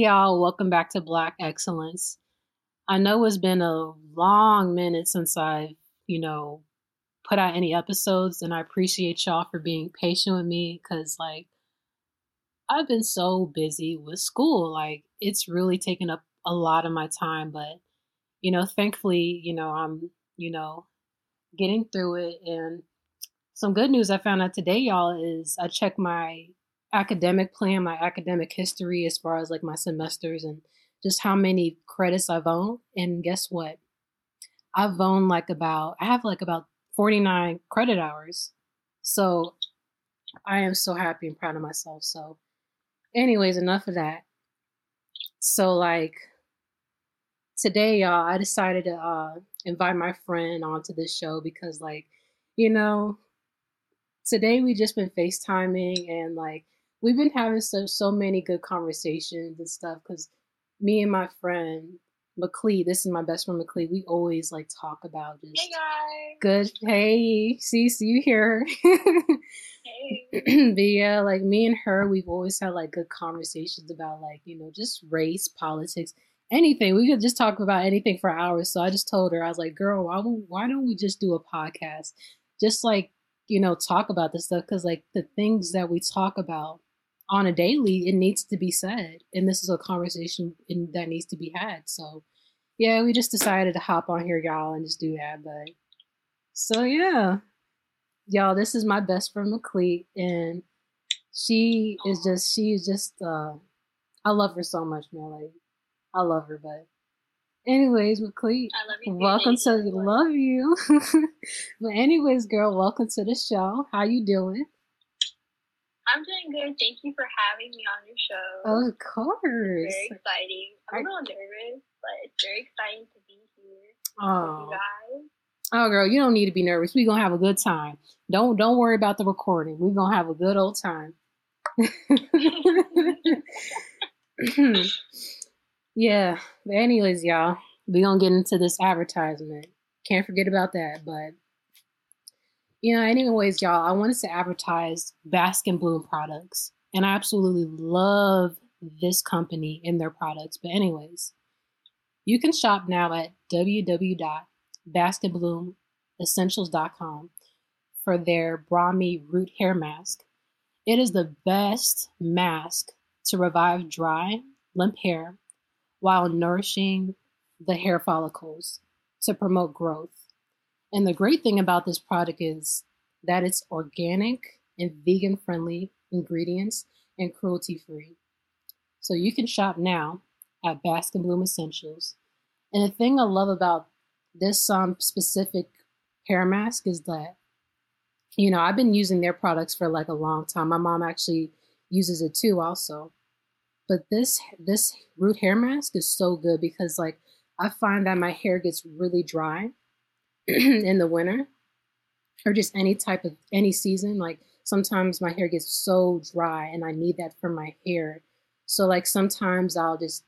Y'all, welcome back to Black Excellence. I know it's been a long minute since I've, you know, put out any episodes, and I appreciate y'all for being patient with me because, like, I've been so busy with school. Like, it's really taken up a lot of my time, but, you know, thankfully, you know, I'm, you know, getting through it. And some good news I found out today, y'all, is I checked my academic plan, my academic history as far as like my semesters and just how many credits I've owned. And guess what? I've owned like about, I have like about 49 credit hours. So I am so happy and proud of myself. So, anyways, enough of that. So, like, today, y'all, I decided to uh, invite my friend onto this show because, like, you know, today we just been FaceTiming and like we've been having so so many good conversations and stuff because me and my friend McClee, this is my best friend McClee, we always like talk about just Hey guys. good hey, see see you here. Hey. but yeah, like me and her, we've always had like good conversations about like, you know, just race, politics, anything. We could just talk about anything for hours. So I just told her, I was like, girl, why, why don't we just do a podcast? Just like, you know, talk about this stuff. Cause like the things that we talk about on a daily, it needs to be said. And this is a conversation in, that needs to be had. So yeah, we just decided to hop on here, y'all, and just do that. But so yeah y'all this is my best friend mcclee and she is just she is just uh i love her so much man like i love her but anyways mcclee I love you. too, welcome to love you but anyways girl welcome to the show how you doing I'm doing good. Thank you for having me on your show. Oh, of course It's Very exciting. I'm a little nervous, but it's very exciting to be here with oh you guys. oh girl you don't need to be nervous We're gonna have a good time don't don't worry about the recording We're gonna have a good old time yeah. But anyways, y'all, we're gonna get into this advertisement. Can't forget about that. But you know, anyways, y'all, I wanted to advertise Baskin Bloom products, and I absolutely love this company and their products. But anyways, you can shop now at www.baskinbloomessentials.com for their Brahmi root hair mask. It is the best mask to revive dry, limp hair while nourishing the hair follicles to promote growth. And the great thing about this product is that it's organic and vegan friendly ingredients and cruelty free. So you can shop now at Baskin Bloom Essentials. And the thing I love about this um, specific hair mask is that you know, I've been using their products for like a long time. My mom actually uses it too, also. But this this root hair mask is so good because like I find that my hair gets really dry in the winter or just any type of any season. Like sometimes my hair gets so dry and I need that for my hair. So like sometimes I'll just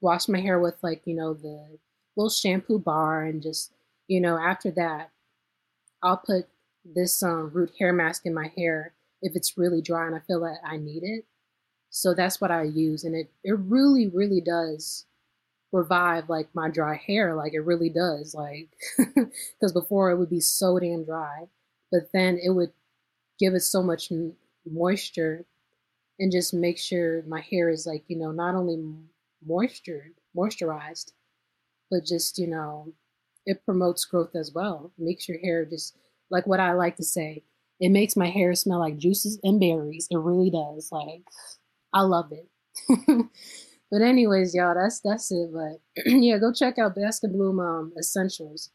wash my hair with like, you know, the little shampoo bar and just, you know, after that I'll put this um, root hair mask in my hair if it's really dry and I feel that I need it. So that's what I use and it it really really does revive like my dry hair like it really does like because before it would be so damn dry but then it would give it so much moisture and just make sure my hair is like you know not only moisture moisturized but just you know it promotes growth as well. It makes your hair just like what i like to say it makes my hair smell like juices and berries. It really does like i love it but anyways y'all that's that's it but yeah go check out Baskin Bloom um, essentials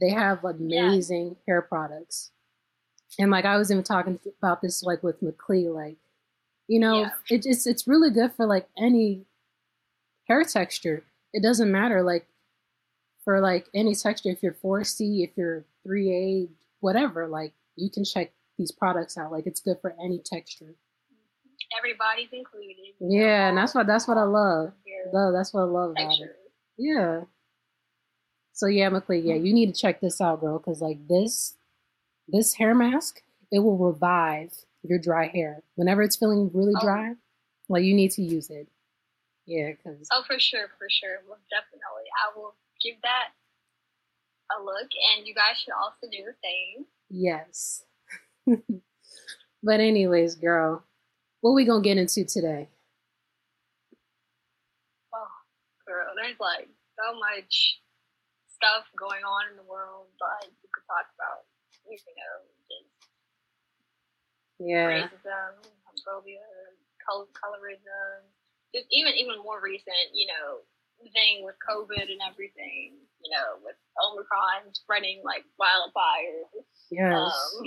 they have Yeah. amazing hair products and like I was even talking about this like with McClee, like you know, Yeah. it, it's it's really good for like any hair texture. It doesn't matter like for like any texture. If you're 4C, if you're 3A, whatever, like you can check these products out. Like it's good for any texture. Everybody's included. Yeah, and that's what that's what I love. Hair No, that's what I love about it. texture. Yeah. So yeah, McClee, yeah, you need to check this out, girl, because like this this hair mask, it will revive your dry hair. Whenever it's feeling really Oh. dry, like you need to use it. Yeah, because Oh, for sure, for sure. Well, definitely. I will give that a look, and you guys should also do the same. yes. but anyways, girl, what we gonna get into today? Oh, girl, there's like so much stuff going on in the world. Like you could talk about, you know, just Yeah. racism, homophobia, color, colorism. Just even even more recent, you know, thing with COVID and everything. You know, with Omicron spreading like wildfire Yes. um,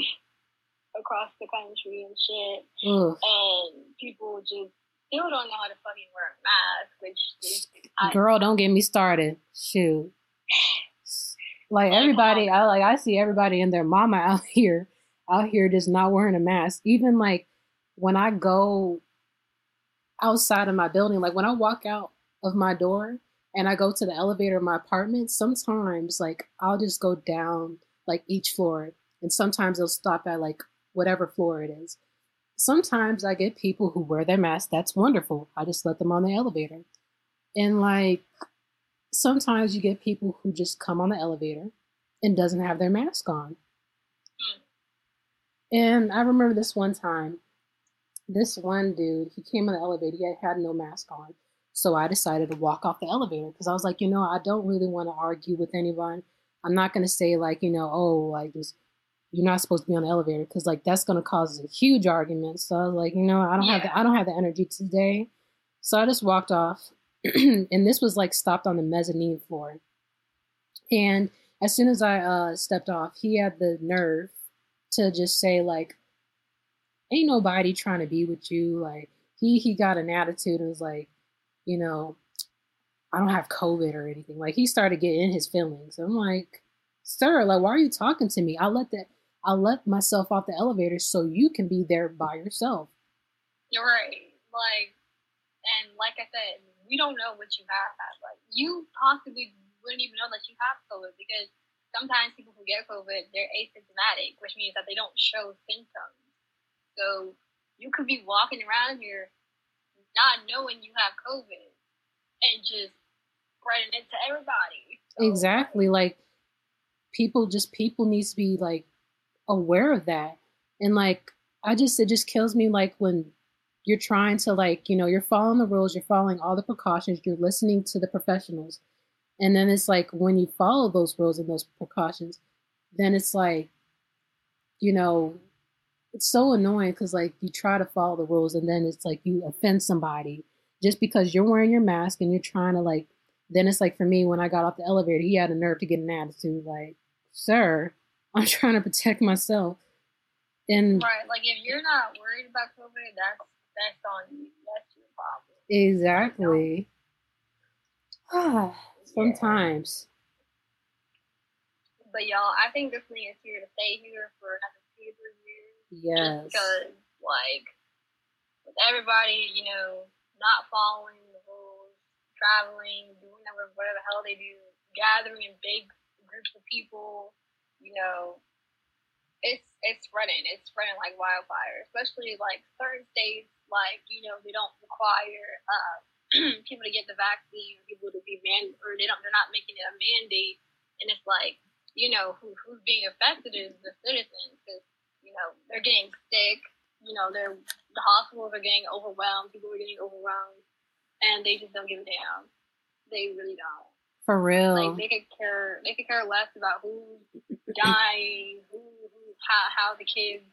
across the country and shit, Ugh. and people just still don't know how to fucking wear a mask, which is I, Girl, don't get me started. Shoot. Like everybody, I like I see everybody and their mama out here, out here just not wearing a mask. Even like when I go outside of my building, like when I walk out of my door and I go to the elevator of my apartment, sometimes like I'll just go down like each floor and sometimes they'll stop at like whatever floor it is. Sometimes I get people who wear their mask. That's wonderful. I just let them on the elevator. And like sometimes you get people who just come on the elevator and doesn't have their mask on. Hmm. And I remember this one time, this one dude, he came on the elevator, he had, had no mask on. So I decided to walk off the elevator because I was like, you know, I don't really want to argue with anyone. I'm not going to say, like, you know, oh, like, just, you're not supposed to be on the elevator because, like, that's going to cause a huge argument. So I was like, you know, I don't have the, I don't have the energy today. So I just walked off, and this was like stopped on the mezzanine floor. And as soon as I uh, stepped off, he had the nerve to just say like, "Ain't nobody trying to be with you." Like he he got an attitude and was like, you know, I don't have COVID or anything. Like he started getting in his feelings. I'm like, sir, like why are you talking to me? I let that I let myself off the elevator so you can be there by yourself. You're right. Like, and like I said, we don't know what you have. Like, you possibly wouldn't even know that you have COVID because sometimes people who get COVID, they're asymptomatic, which means that they don't show symptoms. So you could be walking around here not knowing you have COVID and just spreading it to everybody. So, Exactly. Like people just people needs to be like aware of that. And like I just it just kills me like when you're trying to like, you know, you're following the rules, you're following all the precautions, you're listening to the professionals. And then it's like when you follow those rules and those precautions, then it's like, you know, it's so annoying because like you try to follow the rules and then it's like you offend somebody just because you're wearing your mask and you're trying to like then it's like for me when I got off the elevator, he had a nerve to get an attitude like, "Sir, I'm trying to protect myself." And Right. Like if you're not worried about COVID, that's that's on you. That's your problem. exactly. Sometimes. But y'all, I think this thing is here to stay here for another few years. Yes. Because, like, with everybody, you know, not following the rules, traveling, doing whatever, whatever the hell they do, gathering in big groups of people, you know, it's it's spreading. It's spreading like wildfire. Especially like certain states, like you know, they don't require uh, people to get the vaccine, people to be man, or they don't. They're not making it a mandate, and it's like you know who who's being affected is the citizens because you know they're getting sick. You know, they're the hospitals are getting overwhelmed. People are getting overwhelmed, and they just don't give a damn. They really don't. For real. Like they could care. They could care less about who's dying, who, who how how the kids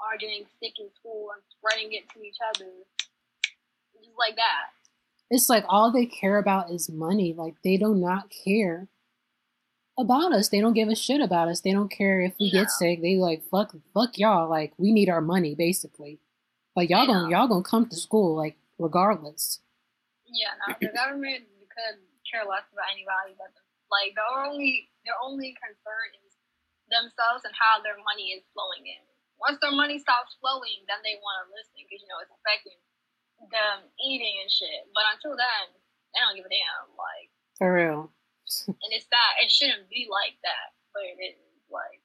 are getting sick in school and spreading it to each other. Just like that. it's like all they care about is money. Like they do not care about us. They don't give a shit about us. They don't care if we No. get sick. They like fuck fuck y'all. Like we need our money basically. Like y'all gonna y'all gonna come to school like regardless. Yeah, no, the government could care less about anybody but them. Like the only their only concern is themselves and how their money is flowing in. Once their money stops flowing, then they want to listen because you know it's affecting them eating and shit. But until then, they don't give a damn. Like, For real. and it's that it shouldn't be like that, but it is. Like,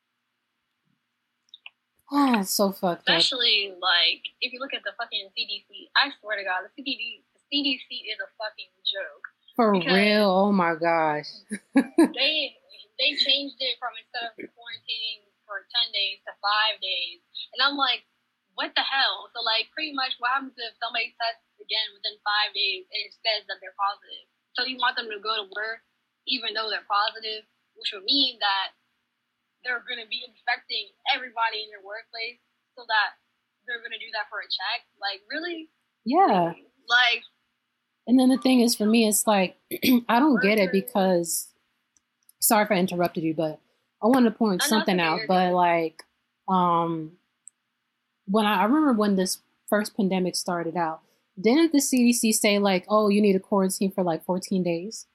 Ah, it's so fucked up. especially like if you look at the fucking CDC. I swear to God, the CDC, the CDC is a fucking joke. For real. Oh my gosh. they they changed it from instead of quarantining for ten days to five days, and I'm like, what the hell? So like, pretty much, what happens if somebody tests again within five days and it says that they're positive? So you want them to go to work even though they're positive, which would mean that they're going to be infecting everybody in their workplace, so that they're going to do that for a check. Like, really? Yeah. Like, And then the thing is, for me, it's like I don't get it because. Sorry if I interrupted you, but I wanted to point something out. But good. like, um, when I, I remember when this first pandemic started out, didn't the CDC say like, "Oh, you need a quarantine for like 14 days"?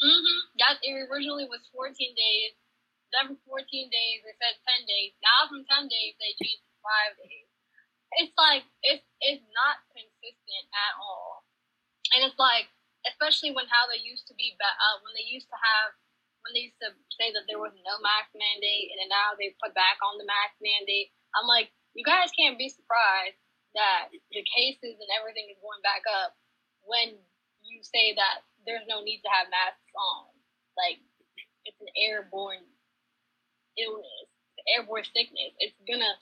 Mm-hmm. That it originally was 14 days. Then for 14 days, they said 10 days. Now from 10 days, they changed to five days. It's like it's it's not consistent at all, and it's like especially when how they used to be uh, when they used to have when they used to say that there was no mask mandate, and then now they put back on the mask mandate. I'm like, you guys can't be surprised that the cases and everything is going back up when you say that there's no need to have masks on. Like it's an airborne illness, an airborne sickness. It's gonna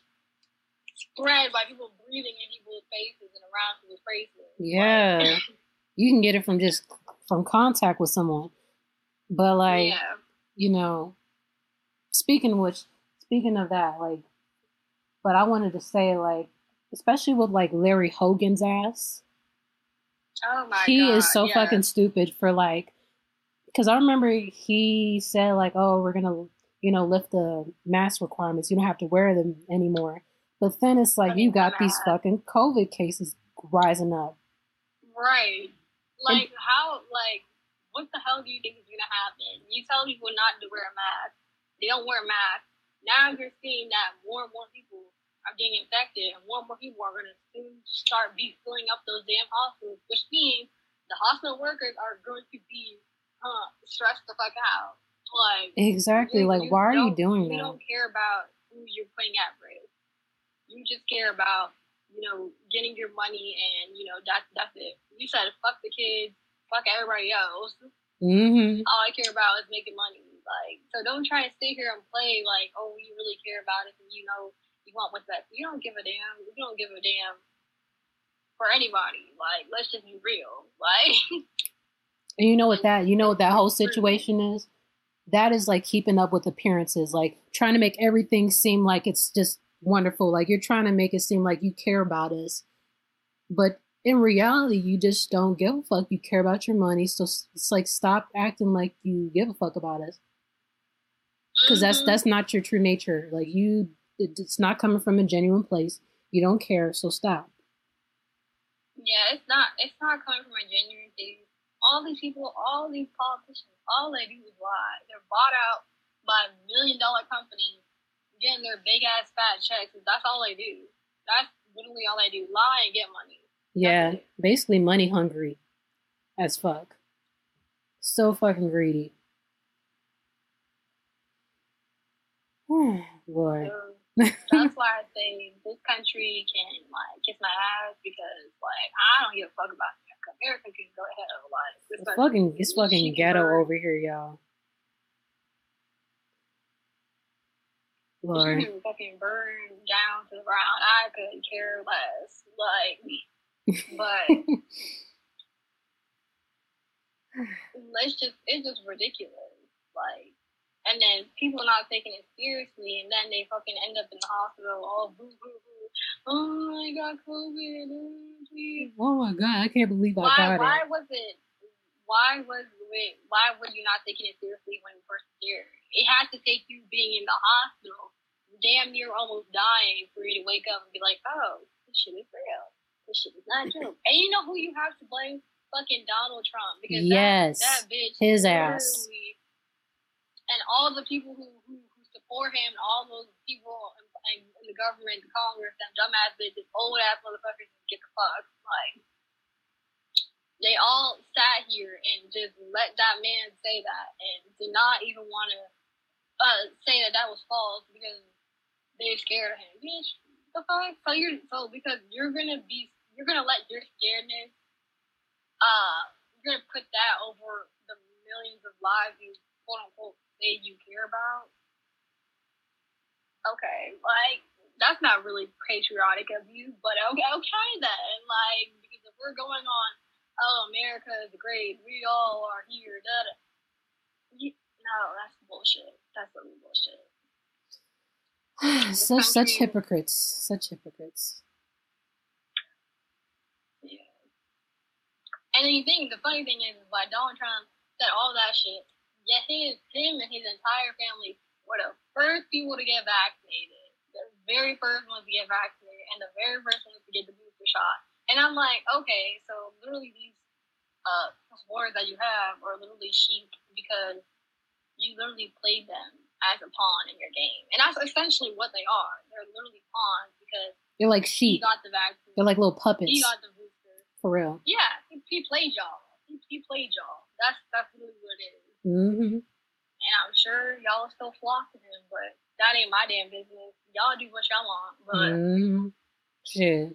spread by people breathing in people's faces and around people's faces. Yeah, you can get it from just from contact with someone. But like, yeah. you know, speaking of which, speaking of that, like, but I wanted to say like, especially with like Larry Hogan's ass. Oh my he god. is so yeah. fucking stupid for like because i remember he said like oh we're gonna you know lift the mask requirements you don't have to wear them anymore but then it's like you got these fucking covid cases rising up Right. Like how like what the hell do you think is gonna happen? You tell people not to wear a mask. They don't wear masks. Now you're seeing that more and more people are getting infected and more and more people are gonna soon start be filling up those damn hospitals, which means the hospital workers are going to be uh, stressed the fuck out. Like exactly like why are you doing you that You don't care about who you're putting at risk. You just care about, you know, getting your money and, you know, that's that's it. You said fuck the kids, fuck everybody else. mm-hmm All I care about is making money. Like so don't try to sit here and play like, oh you really care about it and you know you want what's best. You don't give a damn. You don't give a damn for anybody. Like, let's just be real. Like and you know what that you know what that whole situation is that is like keeping up with appearances like trying to make everything seem like it's just wonderful like you're trying to make it seem like you care about us but in reality you just don't give a fuck you care about your money so it's like stop acting like you give a fuck about us because that's mhm. that's not your true nature like you it- it's not coming from a genuine place. You don't care, so stop. Yeah, it's not. It's not coming from a genuine thing. All these people, all these politicians, all they do is lie. They're bought out by million dollar companies, getting their big ass fat checks. That's all they do. That's literally all they do. Lie and get money. Yeah, basically money hungry as fuck. So fucking greedy. Hmm. Boy. So that's why I say this country can like kiss my ass because like I don't give a fuck about America. America can go ahead. Like this It's fucking it's fucking ghetto burn. over here, y'all. She can fucking burn down to the ground. I couldn't care less. Like, but let's just it's just ridiculous. Like, and then people not taking it seriously, and then they fucking end up in the hospital. all boo boo boo. Oh, I got COVID. Oh, please. Oh my god, I can't believe I Why? got Why it. was it? Why was it? Why were you not taking it seriously when you first there? It had to take you being in the hospital, damn near almost dying, for you to wake up and be like, "Oh, this shit is real. This shit is not joke." and you know who you have to blame? Fucking Donald Trump because Yes, that, that bitch, his ass. and all the people who who, who support him, and all those people in, in, in the government, the Congress, them dumbass bitches, old ass motherfuckers, get the fuck like they all sat here and just let that man say that and did not even want to uh, say that that was false because they're scared of him. Bitch, the fuck? So you're so because you're gonna be you're gonna let your scaredness uh you're gonna put that over the millions of lives you quote unquote say you care about. Okay, like that's not really patriotic of you, but okay, okay then. Like because if we're going on oh, America is great. We all are here. Da, da. You, no, that's bullshit. That's really bullshit. such such hypocrites. Such hypocrites. Yeah. And think the funny thing is, is like Donald Trump said all that shit. Yet his him and his entire family were the first people to get vaccinated. The very first ones to get vaccinated, and the very first ones to get the booster shot. And I'm like, okay, so literally these uh supporters that you have are literally sheep because you literally played them as a pawn in your game, and that's essentially what they are. They're literally pawns because They're like he sheep. got the vaccine, They're like little puppets. he got the. For real. Yeah, he, he played y'all. He, he played y'all. That's that's really what it is. hmm And I'm sure y'all are still flocking him, but that ain't my damn business. Y'all do what y'all want, but hmm Shit.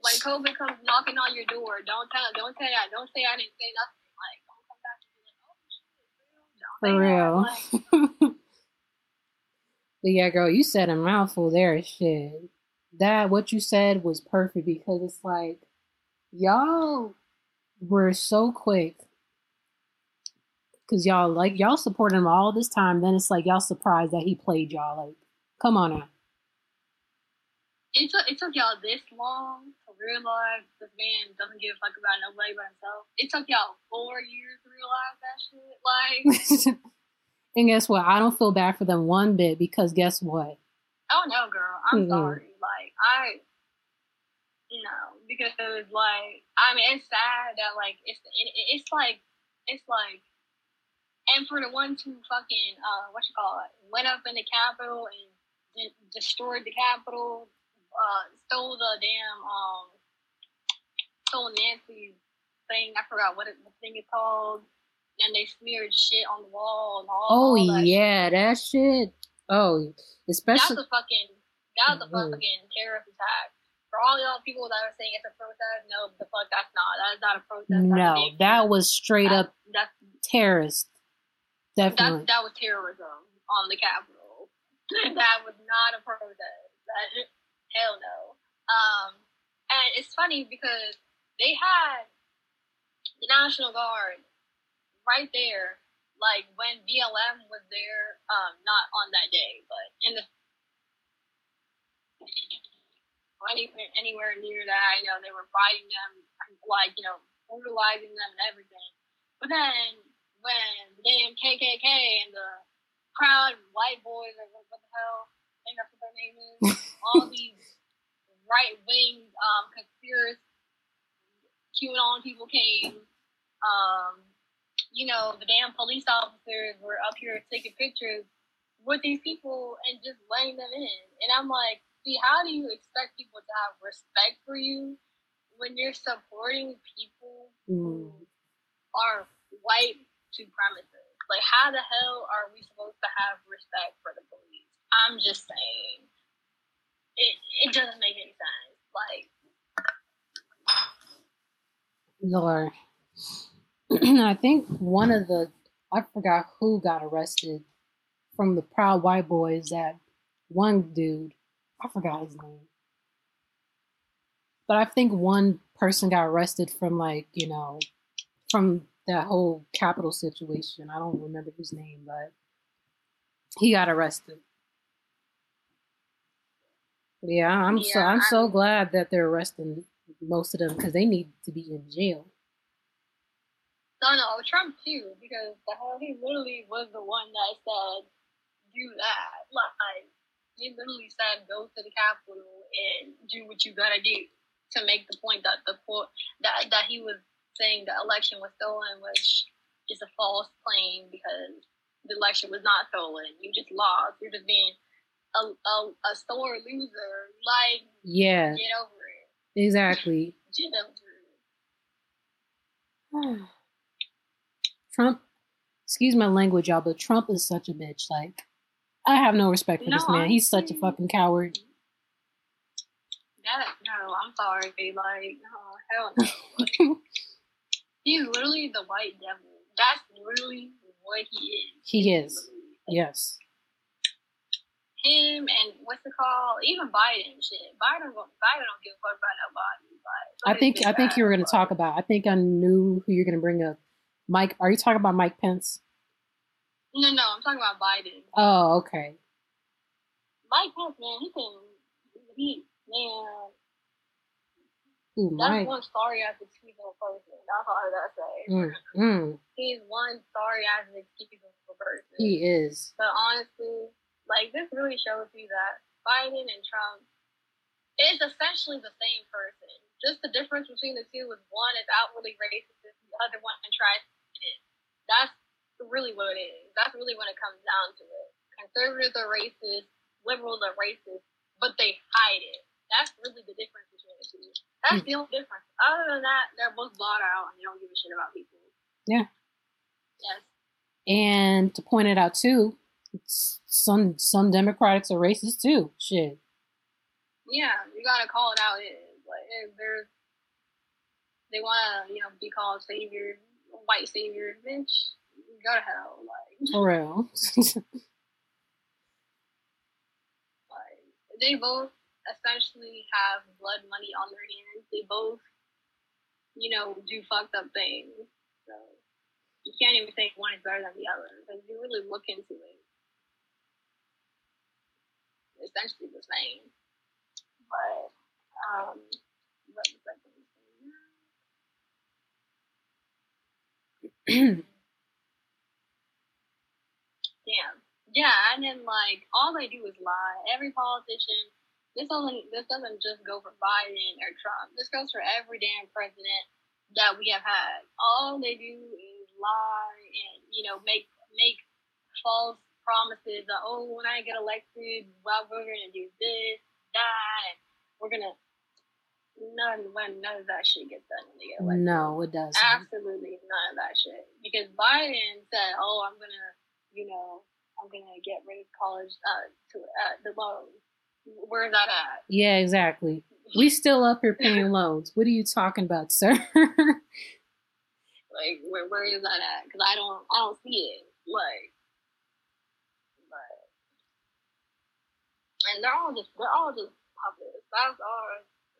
when COVID comes knocking on your door, don't tell, don't say that, don't say I didn't say nothing. Like, don't come back and be like, oh shit, it's real. Don't say For real. Like, But yeah, girl, you said a mouthful there. Shit. That, what you said was perfect because it's like, y'all were so quick. Because y'all, like, y'all supported him all this time. Then it's like, y'all surprised that he played y'all. Like, come on now. it took it took y'all this long to realize this man doesn't give a fuck about nobody but himself. It took y'all four years to realize that shit. Like, and guess what? I don't feel bad for them one bit because guess what? oh no, girl, I'm Mhm. sorry. Like, I, you know, because it was like, I mean, it's sad that like it's it, it's like it's like, and for the ones who fucking uh, what you call it, went up in the Capitol and de- destroyed the Capitol, uh, stole the damn um, stole Nancy's thing. I forgot what it, the thing is called. Then they smeared shit on the wall and all. Oh, all that yeah, that shit. Oh, especially. That's a fucking that was a Mhm. fucking terrorist attack. For all y'all people that are saying it's a protest, no, the fuck that's not. That is not a protest. That's a No, that was straight That- up that's terrorist. that, Definitely. that was terrorism on the Capitol. that was not a protest. That hell no. Um, and it's funny because they had the National Guard right there, like when BLM was there. Um, not on that day, but in the anywhere, anywhere near that, you know, they were fighting them, like you know, brutalizing them and everything. But then when the damn KKK and the proud white boys or what, what the hell, I think that's what their name is. All these right wing um, conspiracy QAnon people came. Um, you know, the damn police officers were up here taking pictures with these people and just letting them in. And I'm like, see, how do you expect people to have respect for you when you're supporting people who Mm. are white supremacists? Like, how the hell are we supposed to have respect for the police? I'm just saying. It, it doesn't make any sense. Like, Lord. I think one of the I forgot who got arrested from the Proud White Boys. That one dude, I forgot his name, but I think one person got arrested from like you know from that whole Capitol situation. I don't remember his name, but he got arrested. Yeah, I'm so I'm so I'm- glad that they're arresting most of them because they need to be in jail. no, no, Trump too, because the hell he literally was the one that said, do that. Like, he literally said, go to the Capitol and do what you gotta do to make the point that the court, that, that he was saying the election was stolen, which is a false claim because the election was not stolen. You just lost. You're just being a, a, a sore loser. Like, Yeah, get over it. exactly. Get over it. Trump, excuse my language, y'all, but Trump is such a bitch. Like, I have no respect for this man. He's such a fucking coward. That, no, I'm sorry, babe. Like, no, hell no. He's literally the white devil. That's literally what he is. He is. Yes. Him and what's it called? Even Biden, shit. Biden, Biden don't give a fuck about nobody. Like, I think I think you were going to talk about. I think I knew who you're going to bring up. Mike, are you talking about Mike Pence? No, no, I'm talking about Biden. Oh, okay. Mike Pence, man, he can. He man, Ooh, that's Mike. one sorry ass excusable person. That's all I gotta say. Mm, mm, He's one sorry ass excusable person. he is. But honestly, like this really shows you that Biden and Trump is essentially the same person. Just the difference between the two is one is outwardly racist, and the other one tries to it. That's really what it is. That's really when it comes down to it. Conservatives are racist, liberals are racist, but they hide it. That's really the difference between the two. That's hmm. the only difference. Other than that, they're both bought out and they don't give a shit about people. Yeah. Yes. And to point it out too, some some Democrats are racist too. Shit. Yeah, you gotta call it out. It is like if there's they want to you know be called savior, white savior, bitch. Go to hell. Like, For real. like they both essentially have blood money on their hands. They both, you know, do fucked up things. So you can't even think one is better than the other because you really look into it. Essentially the same. But um what was I gonna say? Damn. Yeah, and then like all they do is lie. Every politician this only this doesn't just go for Biden or Trump. This goes for every damn president that we have had. All they do is lie and, you know, make make false promises that oh when I get elected, well we're gonna do this, that, and we're gonna none when none of that shit gets done when they get elected. no, it doesn't. Absolutely none of that shit. Because Biden said, "Oh, I'm gonna, you know, I'm gonna get rid of college uh, to uh, the loans." Where's that at? Yeah, exactly. We still up here paying loans. What are you talking about, sir? Like, where where is that at? Because I don't, I don't see it. Like, but, and they're all just, they're all just puppets. That's all.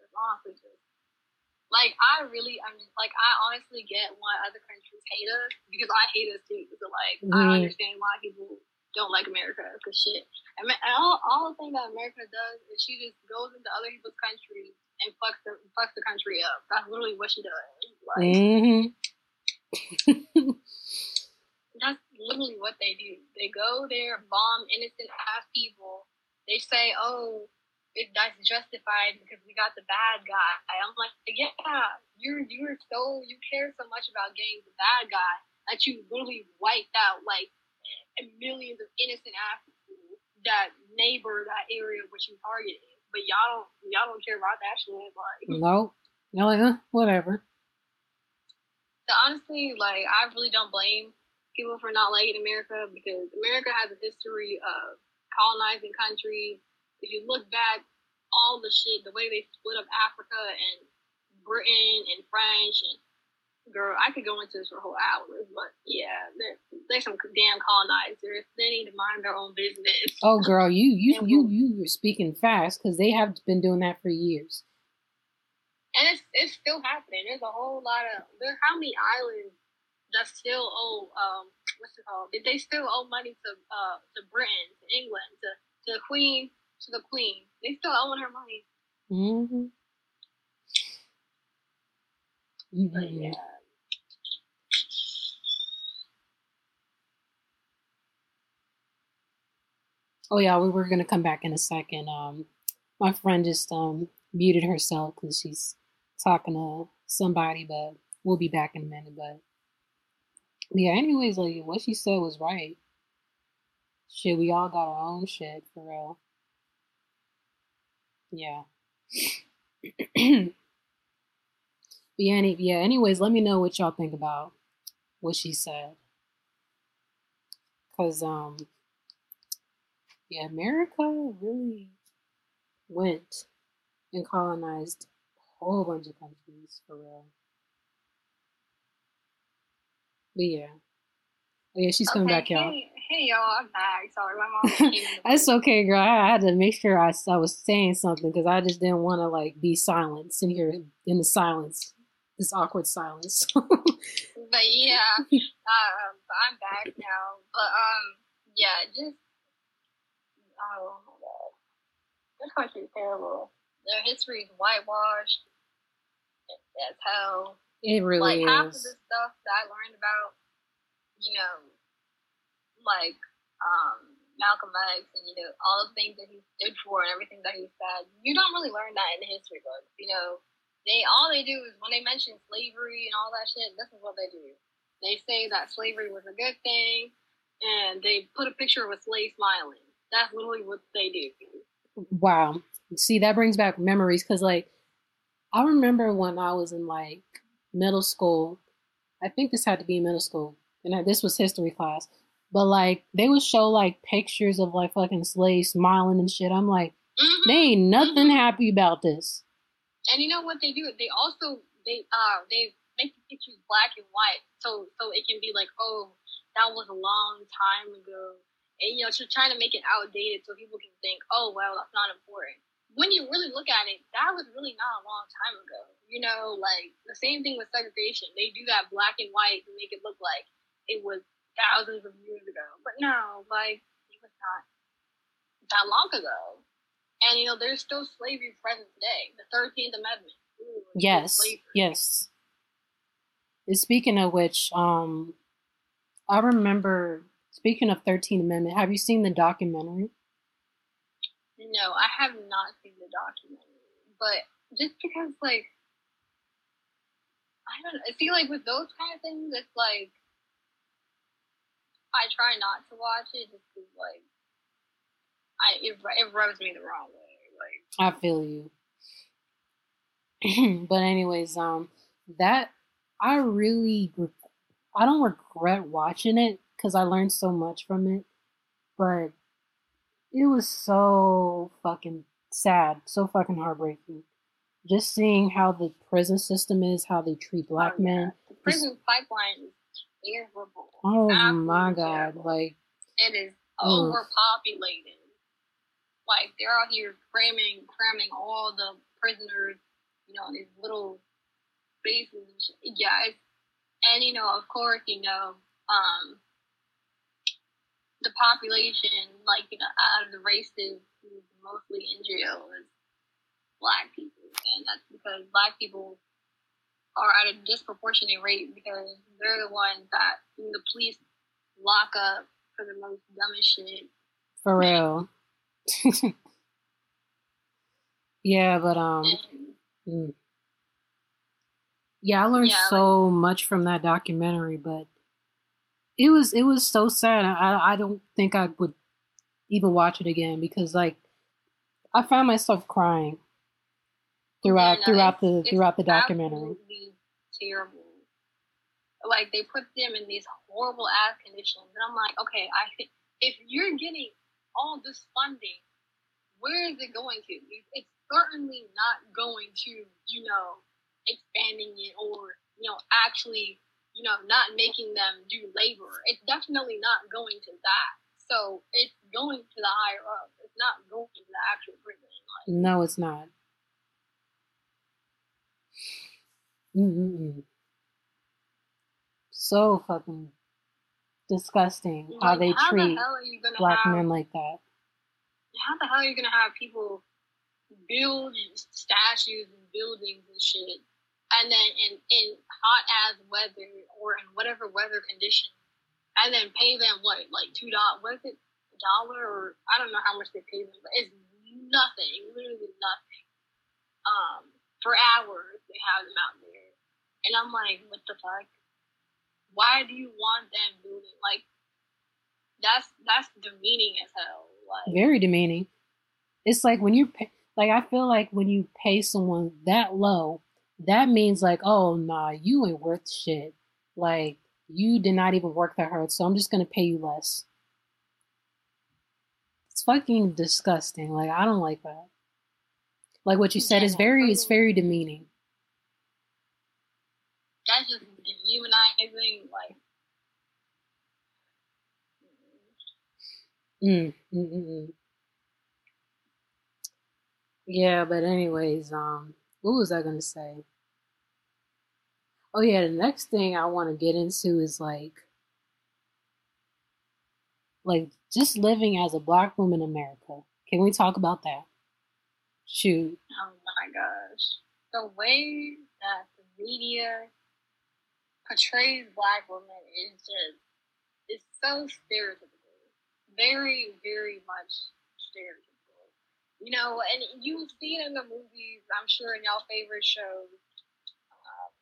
It's honestly just. Like I really, I'm just, like I honestly get why other countries hate us because I hate us too. So like I Mhm. understand why people don't like America because shit. I mean, all, all the thing that America does is she just goes into other people's countries and fucks the fucks the country up. That's literally what she does. Like hmm that's literally what they do. They go there, bomb innocent ass people, they say, oh, it, that's justified because we got the bad guy. I'm like, yeah, you're you're so you care so much about getting the bad guy that you literally wiped out like millions of innocent Africans that neighbor that area which you targeted. But y'all don't y'all don't care about that shit. Like no, You're like, uh, whatever. So honestly, like I really don't blame people for not liking America because America has a history of colonizing countries. If you look back, all the shit, the way they split up Africa and Britain and French and girl, I could go into this for whole hours, but yeah, they're, they're some damn colonizers. They need to mind their own business. Oh, girl, you you And you you were speaking fast because they have been doing that for years. And it's it's still happening. There's a whole lot of there. How many islands that still owe um what's it called? Did they still owe money to uh to Britain, to England, to to the Queen, to the Queen? They still owing her money. Mm-hmm. Mhm. yeah. Oh yeah, we were gonna come back in a second. Um, my friend just um muted herself because she's talking to somebody, but we'll be back in a minute. But yeah, anyways, like what she said was right. Shit, we all got our own shit for real. Yeah. but yeah, any, yeah. Anyways, let me know what y'all think about what she said. Cause um, yeah, America really went and colonized a whole bunch of countries for real. But yeah, oh yeah, she's coming Okay, back, y'all. Hey, hey y'all, I'm back. Sorry, my mom That's okay, girl. I had to make sure I, I was saying something because I just didn't want to like be silent, sitting here in the silence, this awkward silence. But yeah, um, but I'm back now. But um, yeah, just oh my god, this country is terrible. Their history is whitewashed as hell. it really like half of is. the stuff that I learned about, you know, like um Malcolm X and you know all the things that he stood for and everything that he said, you don't really learn that in the history books. You know, they all they do is when they mention slavery and all that shit, this is what they do. They say that slavery was a good thing, and they put a picture of a slave smiling. That's literally what they do. Wow. See, that brings back memories because, like, I remember when I was in like middle school. I think this had to be middle school, and this was history class. But like, they would show like pictures of like fucking slaves smiling and shit. I'm like, Mhm. they ain't nothing happy about this. And you know what they do? They also they uh they make the pictures black and white, so so it can be like, oh, that was a long time ago, and you know, to trying to make it outdated so people can think, oh, well, that's not important. When you really look at it, that was really not a long time ago. You know, like the same thing with segregation. They do that black and white to make it look like it was thousands of years ago, but no, like it was not that long ago. And you know, there's still slavery present today. The Thirteenth Amendment. Ooh, Yes, yes. And speaking of which, um, I remember speaking of Thirteenth Amendment. Have you seen the documentary? No, I have not seen the documentary, but just because, like, I don't know. I feel like with those kind of things, it's like I try not to watch it just because, like, I it, it rubs me the wrong way. Like, I feel you. but anyways, um, that I really, I don't regret watching it because I learned so much from it. But it was so fucking sad, so fucking heartbreaking. Just seeing how the prison system is, how they treat black oh, yeah. men. The prison pipeline is terrible. Oh my god! terrible. Like, It is overpopulated. Like they're out here cramming, cramming all the prisoners, you know, in these little spaces. And. Yeah, it's, and you know, of course, you know, um, the population, like you know, out of the races mostly in jail is black people, and that's because black people are at a disproportionate rate because they're the ones that the police lock up for the most dumbest shit. for real. yeah, but um, mm. yeah, I learned Yeah, like- so much from that documentary, but it was it was so sad. I I don't think I would even watch it again because like I found myself crying throughout Yeah, no, throughout it's- the it's throughout the documentary. terrible. Like they put them in these horrible ass conditions, and I'm like, okay, I if you're getting all this funding, where is it going to? It's certainly not going to, you know, expanding it or you know actually, you know, not making them do labor. It's definitely not going to that. So it's going to the higher up. It's not going to the actual prison. No, it's not. Mm-mm-mm. So fucking disgusting how they how treat the hell are you gonna black have men like that. how the hell are you gonna have people build statues and buildings and shit, and then in in hot ass weather or in whatever weather condition, and then pay them what like two dollars? What is it? A dollar or I don't know how much they pay them, but it's nothing, literally nothing. Um, for hours they have them out there, and I'm like, what the fuck? Why do you want them building like? That's that's demeaning as hell. Like Very demeaning. It's like when you pay, like I feel like when you pay someone that low, that means like, oh nah, you ain't worth shit. Like you did not even work that hard, so I'm just gonna pay you less. It's fucking disgusting. Like I don't like that. Like what you said is very is very demeaning. that's just dehumanizing. Like, Mm, mm, mm, mm. Yeah, but anyways, um, what was I gonna say? Oh yeah, the next thing I want to get into is like, like just living as a black woman in America. Can we talk about that? Shoot, oh my gosh, the way that the media portrays black women is just it's so stereotypical, very, very much stereotypical. You know, and you see it in the movies. I'm sure in y'all favorite shows. Um,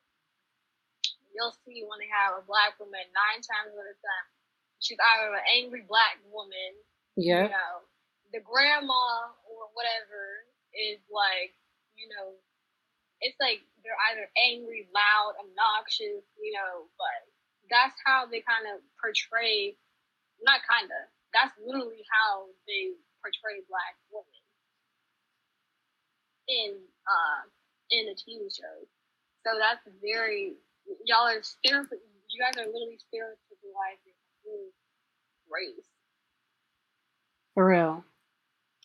you'll see when they have a black woman nine times out of ten, she's either an angry black woman yeah, you know, the grandma or whatever is like, you know, it's like they're either angry, loud, obnoxious, you know, but that's how they kind of portray, not kind of, that's literally how they portray black women in, uh, in the TV shows. So that's very, y'all are stereotyp, you guys are literally stereotypizing race. for real.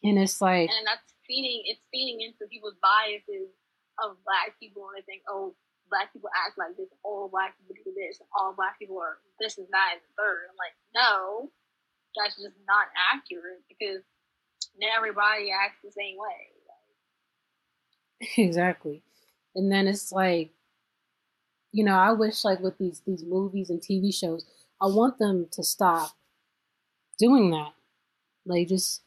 And it's like, and that's feeding it's feeding into people's biases of black people and they think oh black people act like this all black people do this all black people are this and that and the third i'm like no that's just not accurate because not everybody acts the same way exactly. And then it's like, you know, I wish like with these these movies and TV shows, I want them to stop doing that. Like just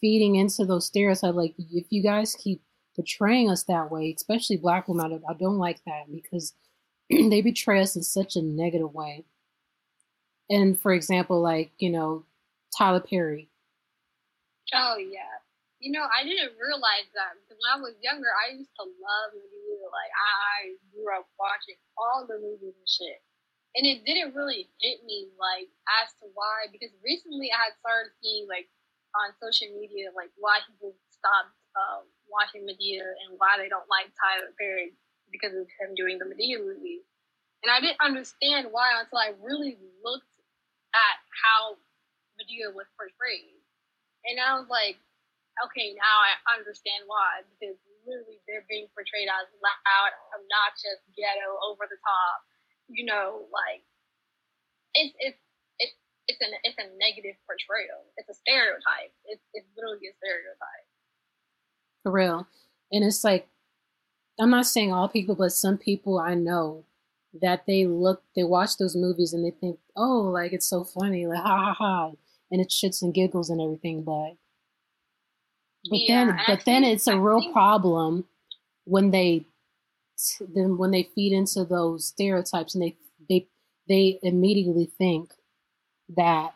feeding into those stereotypes. Like if you guys keep portraying us that way, especially black women, I don't, like that because they betray us in such a negative way. And for example, like you know, Tyler Perry. oh yeah you know i didn't realize that because when i was younger i used to love movies. like i grew up watching all the movies and shit and it didn't really hit me like as to why because recently I had started seeing like on social media like why people stopped um, watching Madea and why they don't like Tyler Perry because of him doing the Madea movie. And I didn't understand why until I really looked at how Madea was portrayed. And I was like, okay, now I understand why because literally they're being portrayed as loud, obnoxious, ghetto, over the top you know, like it's it's it's it's an it's a negative portrayal. It's a stereotype. It's it's literally a stereotype. For real. And it's like, I'm not saying all people, but some people I know that they look, they watch those movies and they think, oh, like it's so funny, like ha ha ha. And it's shits and giggles and everything. But But Yeah, then, but then it's a I real think- problem when they then when they feed into those stereotypes and they they they immediately think that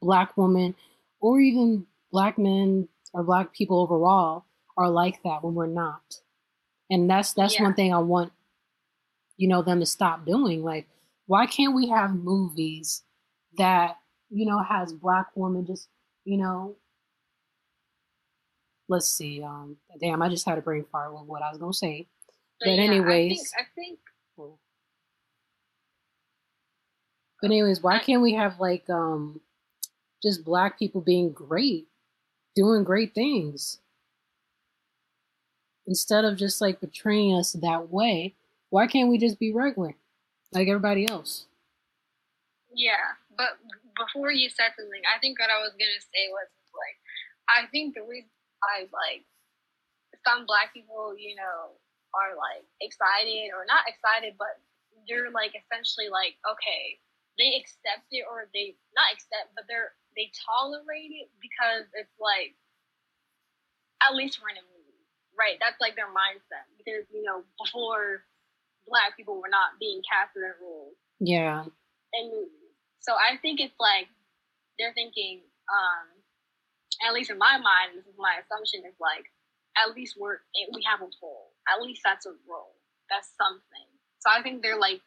black women or even black men or black people overall are like that when we're not. And that's that's Yeah. one thing I want you know them to stop doing. Like, why can't we have movies that you know has black women just you know let's see um damn i just had a brain fart with what i was gonna say But yeah, anyways- I think, I think but anyways why can't we have like um just black people being great doing great things instead of just like portraying us that way why can't we just be regular like everybody else? Yeah, but before you said something, I think what I was gonna say was like, I think the reason I like some black people, you know, are like excited or not excited, but they're like essentially like, okay, they accept it or they not accept, but they're they tolerate it because it's like at least we're in a right? That's like their mindset because you know before black people were not being casted in their roles yeah And. So I think it's like they're thinking, um, at least in my mind, this is my assumption is like, at least we're we have a role. At least that's a role. That's something. So I think they're like,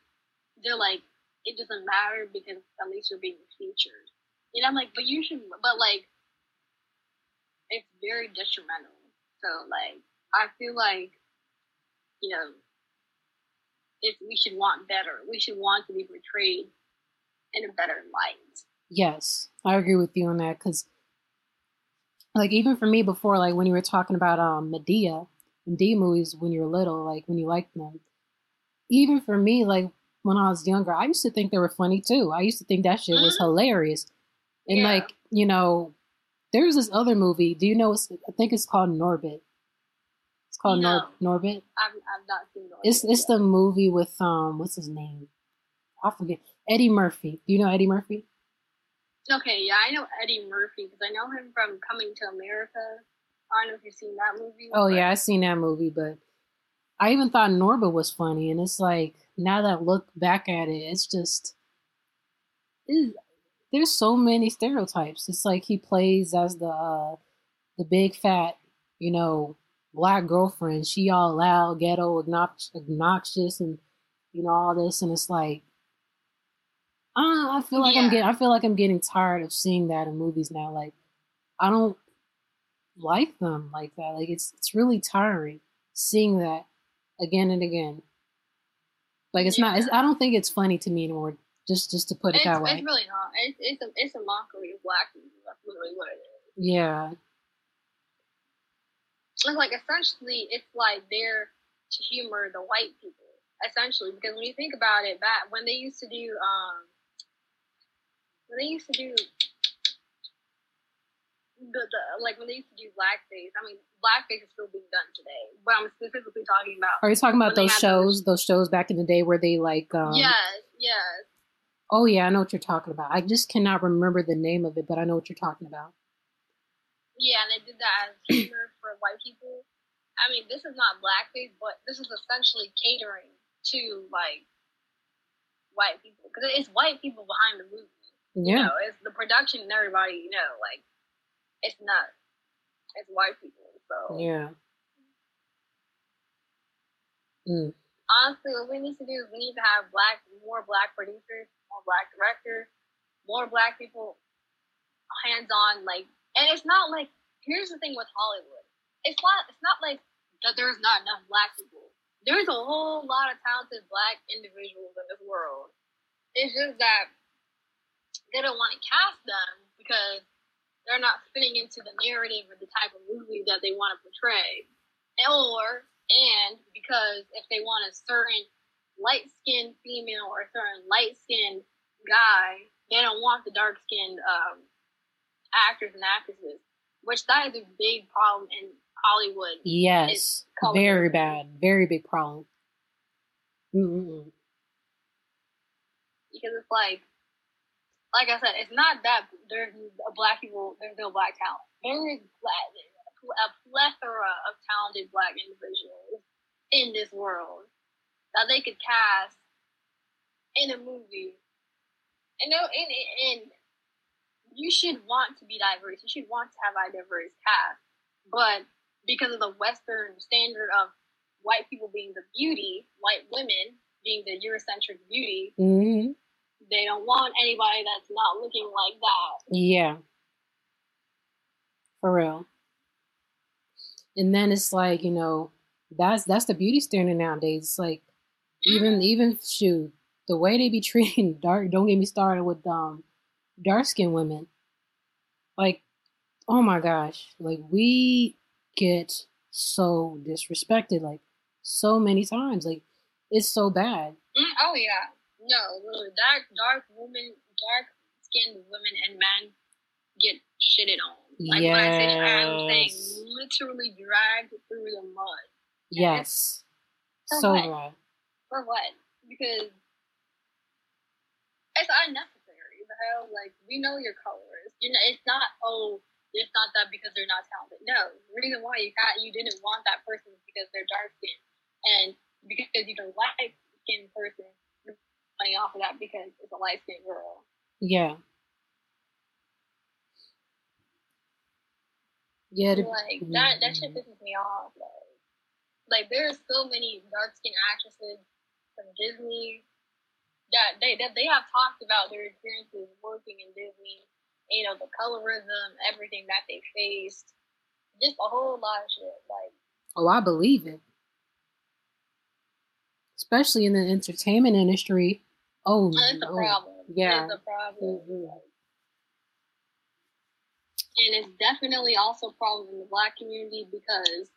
they're like, it doesn't matter because at least you're being featured. And I'm like, but you should, but like, it's very detrimental. So like, I feel like, you know, if we should want better, we should want to be portrayed in a better light. Yes, I agree with you on that because, like, even for me before, like when you were talking about um Madea, Madea movies when you were little, like when you liked them, even for me, like when I was younger, I used to think they were funny too. I used to think that shit was Mhm. hilarious, and Yeah. like you know, there's this other movie. Do you know? I think it's called Norbit. Called Nor- Norbit. I've, I've not seen those. It's it's the movie with um what's his name? I forget. Eddie Murphy. Do you know Eddie Murphy? Okay, yeah, I know Eddie Murphy because I know him from Coming to America. I don't know if you've seen that movie. Oh but- yeah, I've seen that movie, but I even thought Norbit was funny, and it's like now that I look back at it, it's just there's so many stereotypes. It's like he plays as the uh, the big fat, you know, black girlfriend. She all loud, ghetto, obnoxious, and you know all this, and it's like. I, I feel like I'm getting. I feel like I'm getting tired of seeing that in movies now. Like, I don't like them like that. Like it's it's really tiring seeing that again and again. Like it's not. It's, I don't think it's funny to me anymore. Just just to put it It's, that way. it's really not. It's, it's a it's a mockery of black people. That's literally what it is. Yeah. It's like essentially, it's like they're to humor the white people. Essentially, because when you think about it, that when they used to do um, when they used to do the, the like when they used to do blackface. I mean, blackface is still being done today, but I'm specifically talking about. Are you talking about those shows? Those shows back in the day where they like. um yes, yes. Oh yeah, I know what you're talking about. I just cannot remember the name of it, but I know what you're talking about. Yeah, and they did that as humor for white people. I mean, this is not blackface, but this is essentially catering to like white people because it's white people behind the movie. You Yeah. know, it's the production and everybody. You know, like it's not. It's white people. So Yeah. Mm. honestly, what we need to do is we need to have black, more black producers, more black directors, more black people hands on. Like, and it's not like here's the thing with Hollywood. It's not. It's not like that. There's not enough black people. There's a whole lot of talented black individuals in this world. It's just that they don't want to cast them because they're not fitting into the narrative or the type of movie that they want to portray, or and because if they want a certain light skinned female or a certain light skinned guy, they don't want the dark skinned um, actors and actresses, which that is a big problem in Hollywood. Yes. Very bad. Very big problem. Mm-mm. because it's like, like I said, it's not that there's a black people, there's no black talent. There is black. a plethora of talented black individuals in this world that they could cast in a movie. And no, and, and you should want to be diverse. You should want to have a diverse cast, but because of the Western standard of white people being the beauty, white women being the Eurocentric beauty, hmm they don't want anybody that's not looking like that. Yeah. For real. And then it's like, you know, that's that's the beauty standard nowadays. It's like even even shoot, the way they be treating dark don't get me started with um dark skinned women. Like, oh my gosh. Like we get so disrespected like so many times. Like it's so bad. Mm, oh yeah, no, literally, dark dark women, dark skinned women and men get shitted on. Like when I say I'm saying Yes. literally dragged through the mud. Yes. For So what? bad. For what? Because it's unnecessary. Like we know your colors. You know, it's not oh, it's not that because they're not talented. No, the reason why you got you didn't want that person is because they're dark skinned, and because you don't like skinned person, you're money off of that because it's a light skinned girl. Yeah. Yeah, the, Like that, that Mm. shit pisses me off. Like, like there are so many dark skinned actresses from Disney that they that they have talked about their experiences working in Disney. You know, the colorism, everything that they faced, just a whole lot of shit. Like, oh, I believe it. Especially in the entertainment industry. Oh, it's a problem. yeah. it's a problem. Mhm. and it's definitely also a problem in the black community because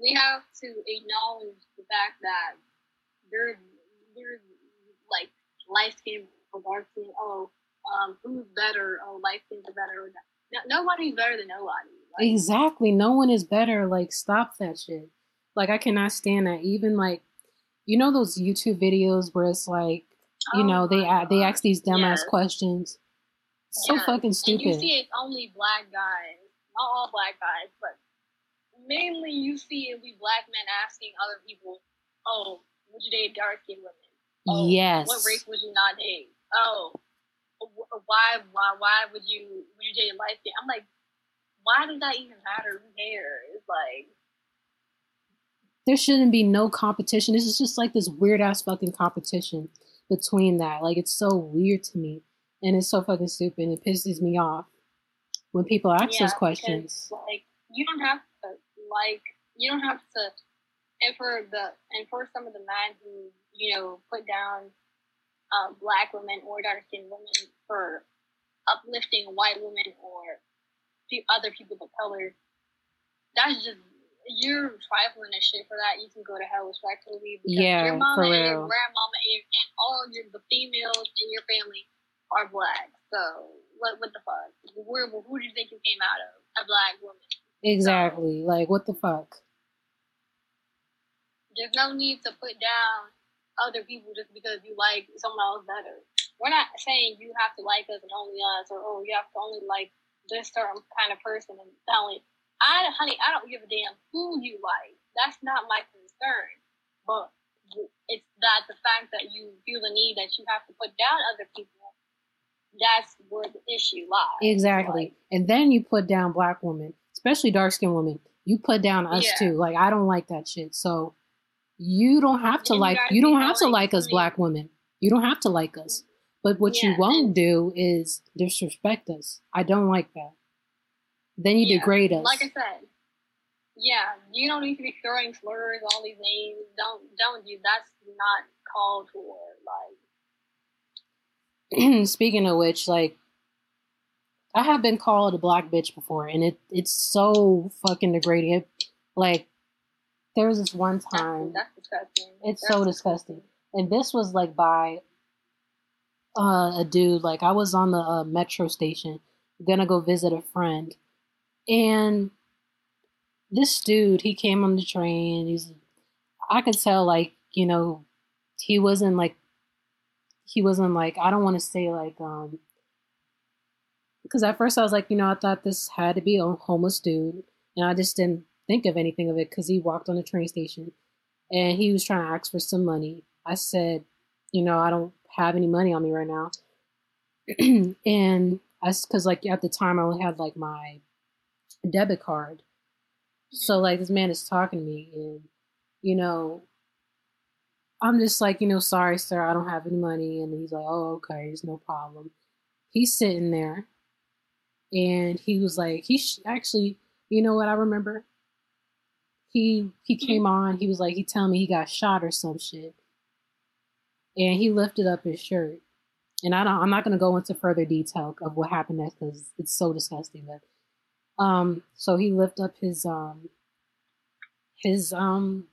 we have to acknowledge the fact that there's there's light skin or dark skin. Oh, um, who's better? Oh, light skins better. No, nobody's better than nobody. Like, Exactly. No one is better. Like, stop that shit. Like, I cannot stand that. Even like, you know those YouTube videos where it's like, you oh know, they a- they ask these dumbass Yes. questions. So fucking And you see it's only black guys, not all black guys, but mainly you see it be black men asking other people, "Oh, would you date dark skinned women? Oh, yes. What race would you not date? Oh, why, why, why would you would you date a light skin? I'm like, why does that even matter? Who cares? Like, there shouldn't be no competition. This is just like this weird ass fucking competition between that. Like it's so weird to me. And it's so fucking stupid. It pisses me off when people ask yeah, those questions. because, like, you don't have to like, you don't have to. And for the and for some of the men who you know put down uh, black women or dark skinned women for uplifting white women or other people of color, that's just you're trifling and shit for that. You can go to hell respectfully because Yeah, your mama and your grandmama and, and all your the females in your family are black. So what what the fuck? Where who do you think you came out of? A black woman. Exactly. Like what the fuck? There's no need to put down other people just because you like someone else better. We're not saying you have to like us and only us, or oh, you have to only like this certain kind of person and only. I, honey, I don't give a damn who you like. That's not my concern. But it's that the fact that you feel the need that you have to put down other people. That's where the issue lies. Exactly. And then you put down black women, especially dark skinned women. You put down us Yeah. too. Like I don't like that shit. So you don't have to you like you don't have to like us black women. You don't have to like us. But what you won't do is disrespect us. I don't like that. Then you Yeah, degrade us. Like I said, yeah, you don't need to be throwing slurs, all these names. Don't don't do that's not called for. Like Speaking of which, like I have been called a black bitch before, and it it's so fucking degrading. It, like there was this one time, that's disgusting. it's That's so disgusting, and this was like by uh, a dude. Like I was on the uh, metro station, gonna go visit a friend, and this dude he came on the train. He's I could tell like you know he wasn't like he wasn't like I don't want to say like um because at first I was like you know I thought this had to be a homeless dude and I just didn't think of anything of it because he walked on the train station and he was trying to ask for some money. I said, you know, I don't have any money on me right now. and I, because like at the time I only had like my debit card. So like this man is talking to me and, you know, I'm just like, you know, sorry, sir, I don't have any money. And he's like, oh, okay, it's no problem. He's sitting there and he was like, he sh- actually, you know what I remember? He he came on. He was like, he telling me he got shot or some shit, and he lifted up his shirt. And I don't. I'm not going to go into further detail of what happened next because it's so disgusting. But um, so he lifted up his um his um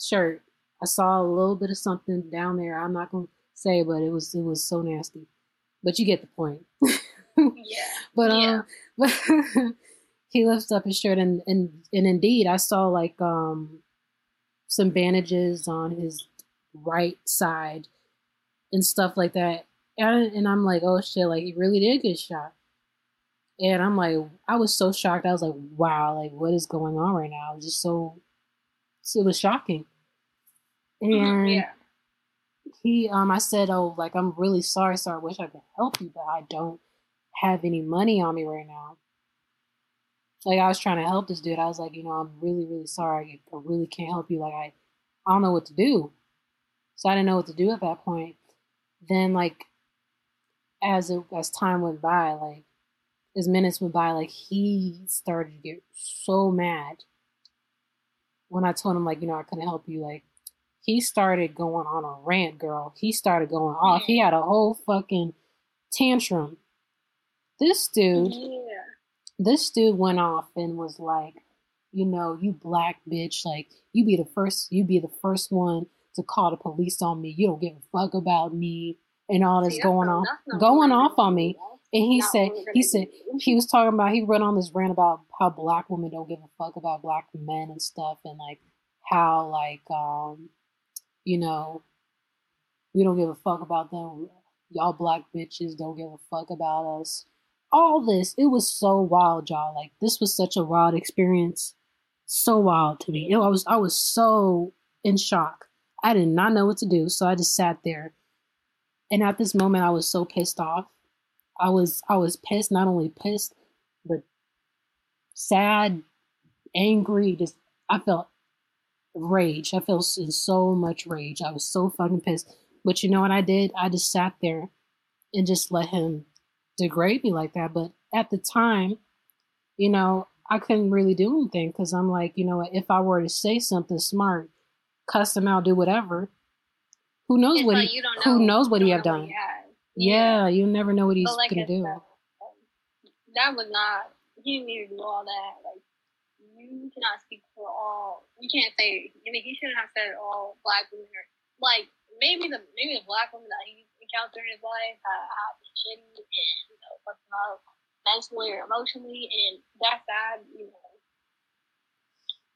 shirt. I saw a little bit of something down there. I'm not going to say, but it was it was so nasty. But you get the point. Yeah. But um, Yeah. but he lifts up his shirt, and and and indeed, I saw like um some bandages on his right side and stuff like that. And, and I'm like, oh shit, like he really did get shot. And I'm like, I was so shocked. I was like, wow, like what is going on right now? It was just so, it was shocking. And yeah. he um I said, Oh, like I'm really sorry, sir. I wish I could help you, but I don't have any money on me right now. Like I was trying to help this dude. I was like, you know, I'm really, really sorry. I really can't help you. Like I I don't know what to do. So I didn't know what to do at that point. Then like as it as time went by, like as minutes went by, like he started to get so mad when I told him like, you know, I couldn't help you, like he started going on a rant, girl. He started going off. He had a whole fucking tantrum. This dude, Yeah. This dude went off and was like, you know, you black bitch, like you be the first, you be the first one to call the police on me. You don't give a fuck about me and all this See, going on, going off on me. And he said, he said, he was talking about, he went on this rant about how black women don't give a fuck about black men and stuff, and like how, like, um, you know, we don't give a fuck about them. Y'all black bitches don't give a fuck about us. All this, it was so wild, y'all. Like this was such a wild experience, so wild to me. It, I was, I was so in shock. I did not know what to do, so I just sat there. And at this moment, I was so pissed off. I was, I was pissed. Not only pissed, but sad, angry. Just, I felt rage. I felt so much rage. I was so fucking pissed. But you know what I did? I just sat there and just let him degrade me like that. But at the time, you know, I couldn't really do anything because I'm like, you know, if I were to say something smart, cuss him out, do whatever, who knows It's what like he, you don't who knows what he have know done? has. Yeah, you never know what he's like gonna do. that was not. He didn't need to do all that. Like you cannot speak for all. You can't say. I mean, he shouldn't have said all black women are like maybe the maybe the black women that he encountered in his life have, have been shitty and you know fucking up mentally or emotionally, and that's sad. You know,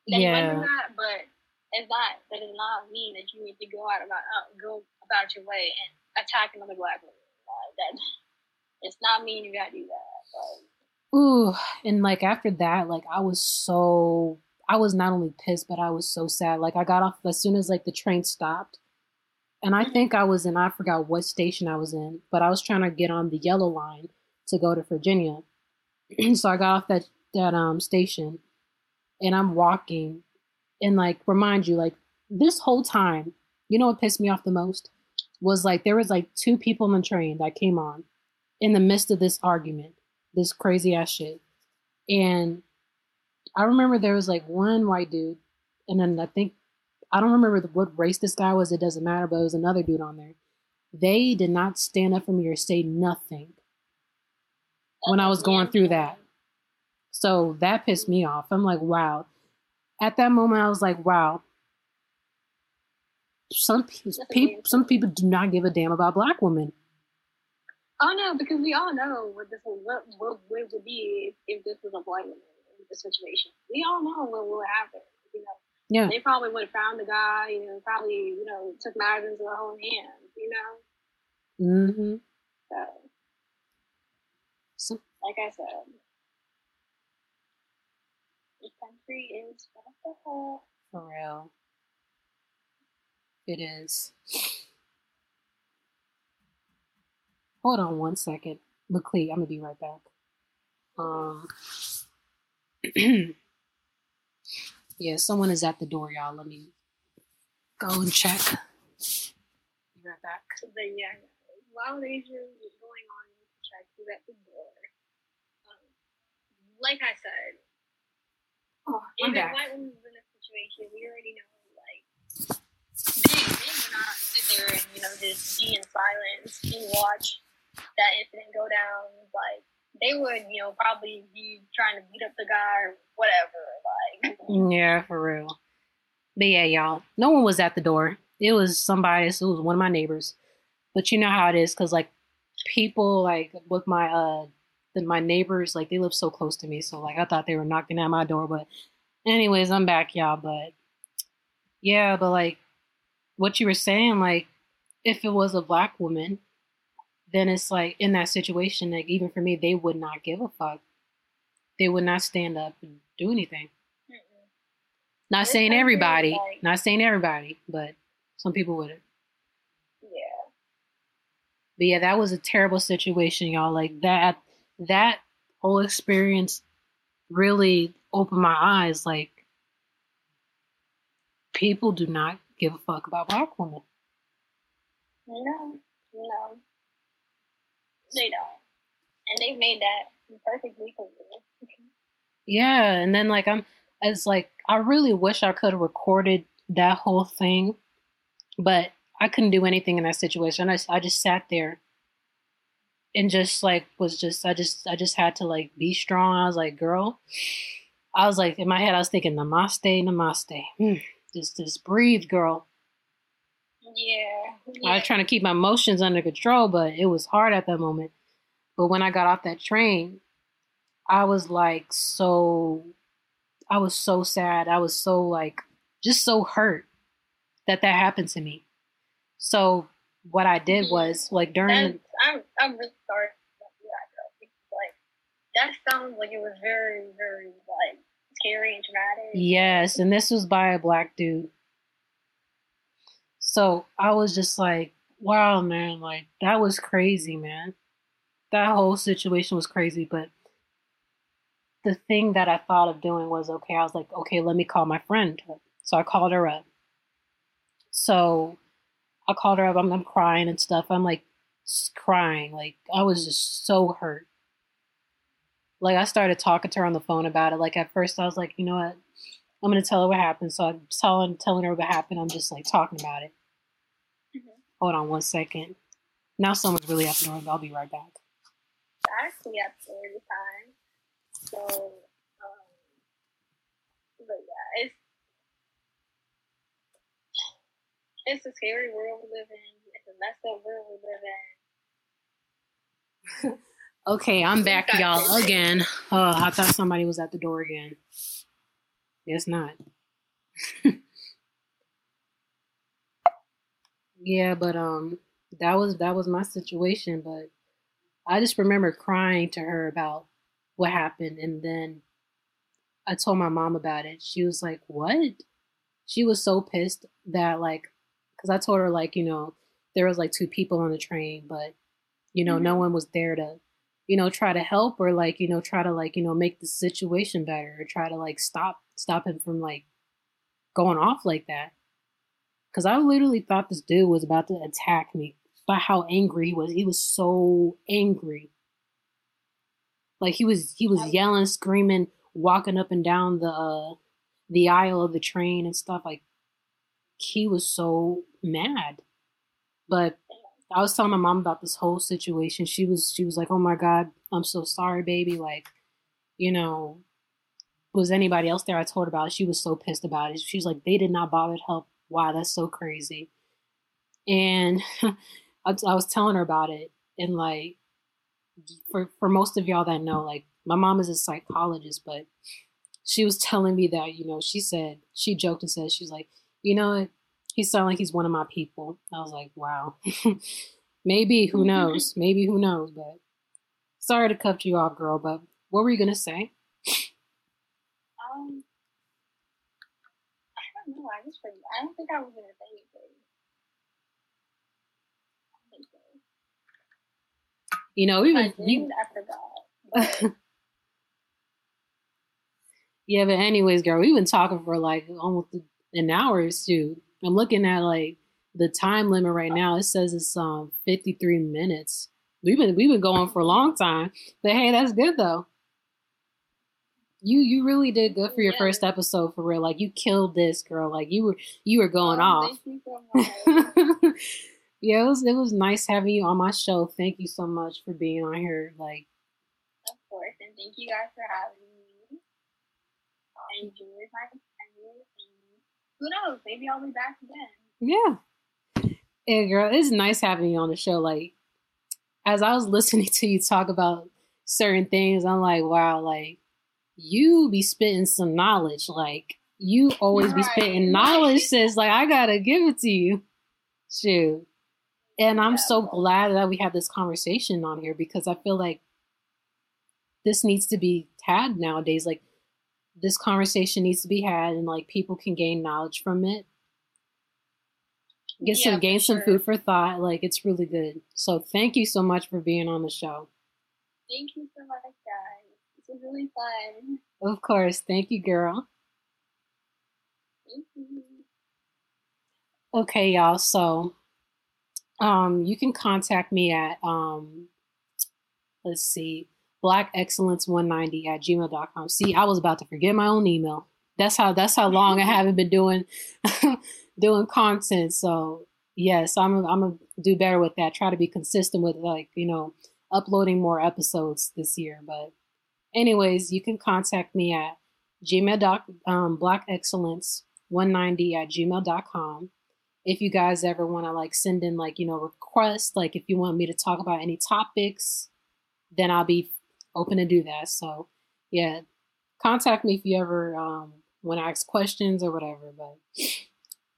went Yeah, that, but it's not. That does not mean that you need to go out about uh, go about your way and attack another black woman. Like, that it's not mean you gotta do that. But, Ooh, and like after that, like I was so I was not only pissed, but I was so sad. Like I got off as soon as like the train stopped, and I think I was in I forgot what station I was in, but I was trying to get on the yellow line to go to Virginia. so I got off that that um station, and I'm walking, and like remind you, like this whole time, you know what pissed me off the most was like there was like two people on the train that came on in the midst of this argument this crazy ass shit. And I remember there was like one white dude, and then I think I don't remember what race this guy was. It doesn't matter, but it was another dude on there. They did not stand up for me or say nothing when I was going through that. So that pissed me off. I'm like, wow. At that moment, I was like, wow. Some people, some people do not give a damn about black women. Oh no, because we all know what this would what, what, would be if, if this was a white woman in this situation. We all know what would happen. You know, Yeah, they probably would have found the guy. You know, probably you know took matters into their own hands. You know, Mm-hmm. so So, like I said, This country is what the hell? For real. It is. Hold on one second. Meklit, I'm gonna be right back. Um Yeah, someone is at the door, y'all. Let me go and check. Be right back. But yeah, while Asia was going on to check who's at the door, um, like I said, Oh, I'm a back. white woman's in a situation, we already know, like, they, they would not sit there and, you know, just be in silence and watch that incident go down. Like, they would, you know, probably be trying to beat up the guy or whatever. Like, Yeah, for real. But yeah, y'all, no one was at the door. It was somebody. It was one of my neighbors. But you know how it is, cause like people like with my uh, the, my neighbors like they live so close to me, so like I thought they were knocking at my door. But anyways, I'm back, y'all. But yeah, but like what you were saying, like if it was a black woman, then it's like in that situation, like even for me, they would not give a fuck. They would not stand up and do anything. mm-mm. Not saying everybody, like- not saying everybody, but some people wouldn't. yeah. But yeah, that was a terrible situation, y'all. Like that, that whole experience really opened my eyes. Like people do not give a fuck about black women. No, no. They don't. And they've made that perfectly clear. Yeah, and then like I'm, it's like I really wish I could have recorded that whole thing, but I couldn't do anything in that situation. I I just sat there and just like was just I just I just had to like be strong. I was like, girl, I was like in my head I was thinking namaste, namaste. Hmm, Just just breathe, girl. Yeah. I was trying to keep my emotions under control, but it was hard at that moment. But when I got off that train, I was like so I was so sad. I was so like just so hurt that that happened to me. So what I did Yeah. was like during the, I'm, I'm really sorry that, like, that sounds like it was very, very, like, scary and traumatic. yes, and this was by a black dude. So I was just like, wow, man, like that was crazy, man. That whole situation was crazy, but the thing that I thought of doing was okay, I was like, okay, let me call my friend. So I called her up. So I called her up, I'm, I'm crying and stuff. I'm like crying. Like I was just so hurt. Like I started talking to her on the phone about it. Like at first I was like, you know what? I'm gonna tell her what happened. So I'm telling telling her what happened. I'm just like talking about it. Hold on one second. Now someone's really at the door. I'll be right back. actually the time. So, um, but yeah, it's it's a scary world we live in. It's a messed up world we live in. Okay, I'm back, y'all, again. Oh, I thought somebody was at the door again. Guess not. yeah, but um, that was that was my situation. But I just remember crying to her about what happened, and then I told my mom about it. She was like, "What?" She was so pissed that like, because I told her like, you know, there was like two people on the train, but you know, no Mhm. one was there to you know try to help or like you know try to like you know make the situation better or try to like stop stop him from like going off like that because i literally thought this dude was about to attack me by how angry he was he was so angry like he was he was yelling screaming walking up and down the uh the aisle of the train and stuff like he was so mad but I was telling my mom about this whole situation. She was she was like, "Oh my god, I'm so sorry, baby." Like, you know, was anybody else there? I told her about it. She was so pissed about it. She's like, "They did not bother to help." Wow, that's so crazy. And I, I was telling her about it, and like, for for most of y'all that know, like, my mom is a psychologist, but she was telling me that you know, she said she joked and said she's like, you know, what? he sounded like he's one of my people. I was like, wow. Maybe, who knows? Maybe, who knows? But sorry to cut you off, girl, but what were you going to say? Um, I don't know. I just forgot. I don't think I was gonna say anything. I think so. You know, we If I did, I forgot. But yeah, but anyways, girl, we've been talking for like almost an hour or two. I'm looking at like the time limit right now. It says it's um 53 minutes. We've been we've been going for a long time, but hey, that's good though. You you really did good for your Yeah. first episode for real. Like you killed this girl. Like you were you were going oh, off. Thank you so much. yeah, it was it was nice having you on my show. Thank you so much for being on here. Like of course, and thank you guys for having me. I enjoyed my and who knows? Maybe I'll be back again. Yeah. Yeah, girl, it's nice having you on the show. Like, as I was listening to you talk about certain things, I'm like, wow, like, you be spitting some knowledge. Like, you always be Right, spitting knowledge, sis. Like, I gotta give it to you. Shoot. And I'm Yeah, so glad that we have this conversation on here because I feel like this needs to be had nowadays. Like, this conversation needs to be had, and like, people can gain knowledge from it get Yeah, some gain some food for thought. Like it's really good. So thank you so much for being on the show. Thank you so much, was really fun. Of course. Thank you, girl. Thank you. Okay, y'all. So um you can contact me at um let's see, blackexcellence190 at gmail.com. See, I was about to forget my own email. That's how that's how long I haven't been doing doing content. So yes, I'm I'm gonna do better with that. Try to be consistent with like, you know, uploading more episodes this year. But anyways, you can contact me at gmail dot um black excellence 190 at gmail.com if you guys ever want to like send in like you know requests like if you want me to talk about any topics then i'll be open to do that. So yeah contact me if you ever um, want to ask questions or whatever but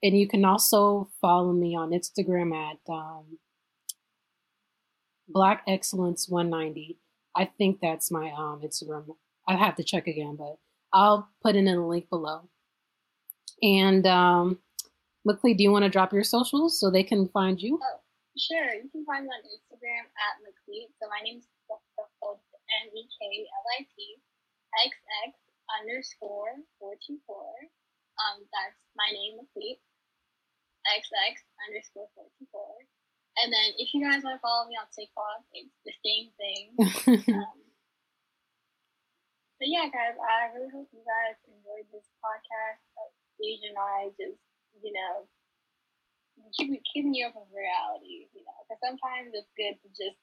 and you can also follow me on instagram at um, black excellence 190 i think that's my um, instagram i have to check again but i'll put it in the link below and um, do you want to drop your socials so they can find you? Oh, Sure, you can find me on Instagram at Meklit. So my name's spelled M E K L I T X X underscore four two four. Um, that's my name, Meklit. X X underscore four two four. And then if you guys want to follow me on TikTok, it's the same thing. Um, but yeah, guys, I really hope you guys enjoyed this podcast. Uh, and I just, you know, keep, keeping you up with reality, you know, because sometimes it's good to just,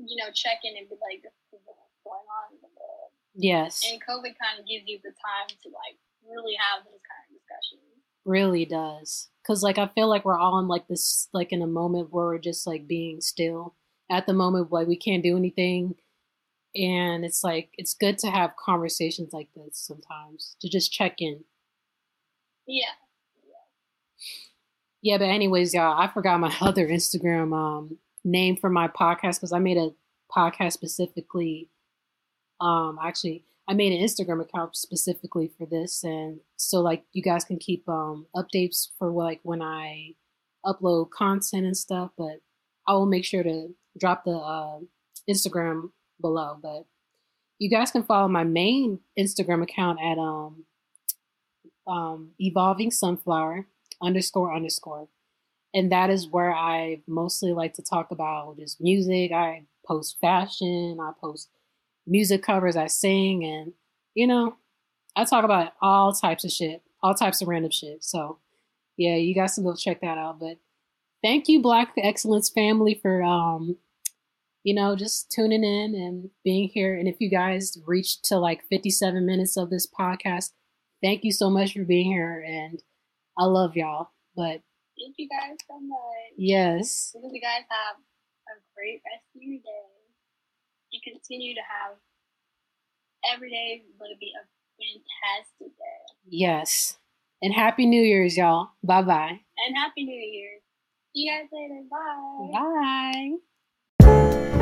you know, check in and be like, this is what's going on in the world. yes, And COVID kind of gives you the time to, like, really have those kind of discussions. Really does. Cause like I feel like we're all in like this like in a moment where we're just like being still. At the moment, like we can't do anything, and it's like it's good to have conversations like this sometimes to just check in. Yeah. Yeah, but anyways, y'all, I forgot my other Instagram um name for my podcast because I made a podcast specifically. Um, actually, I made an Instagram account specifically for this, and so like you guys can keep um updates for like when I upload content and stuff. But I will make sure to drop the uh, Instagram below. But you guys can follow my main Instagram account at um um evolving sunflower underscore underscore and that is where i mostly like to talk about just music i post fashion i post music covers i sing and you know i talk about all types of shit all types of random shit. So yeah you guys can go check that out. But thank you black excellence family for um you know just tuning in and being here. And if you guys reached to like 57 minutes of this podcast thank you so much for being here. And i love y'all. But Thank you guys so much. yes. I hope you guys have a great rest of your day. Continue to have every day will be a fantastic day. yes and happy new year's y'all bye bye And Happy New Year. See you guys later. Bye. bye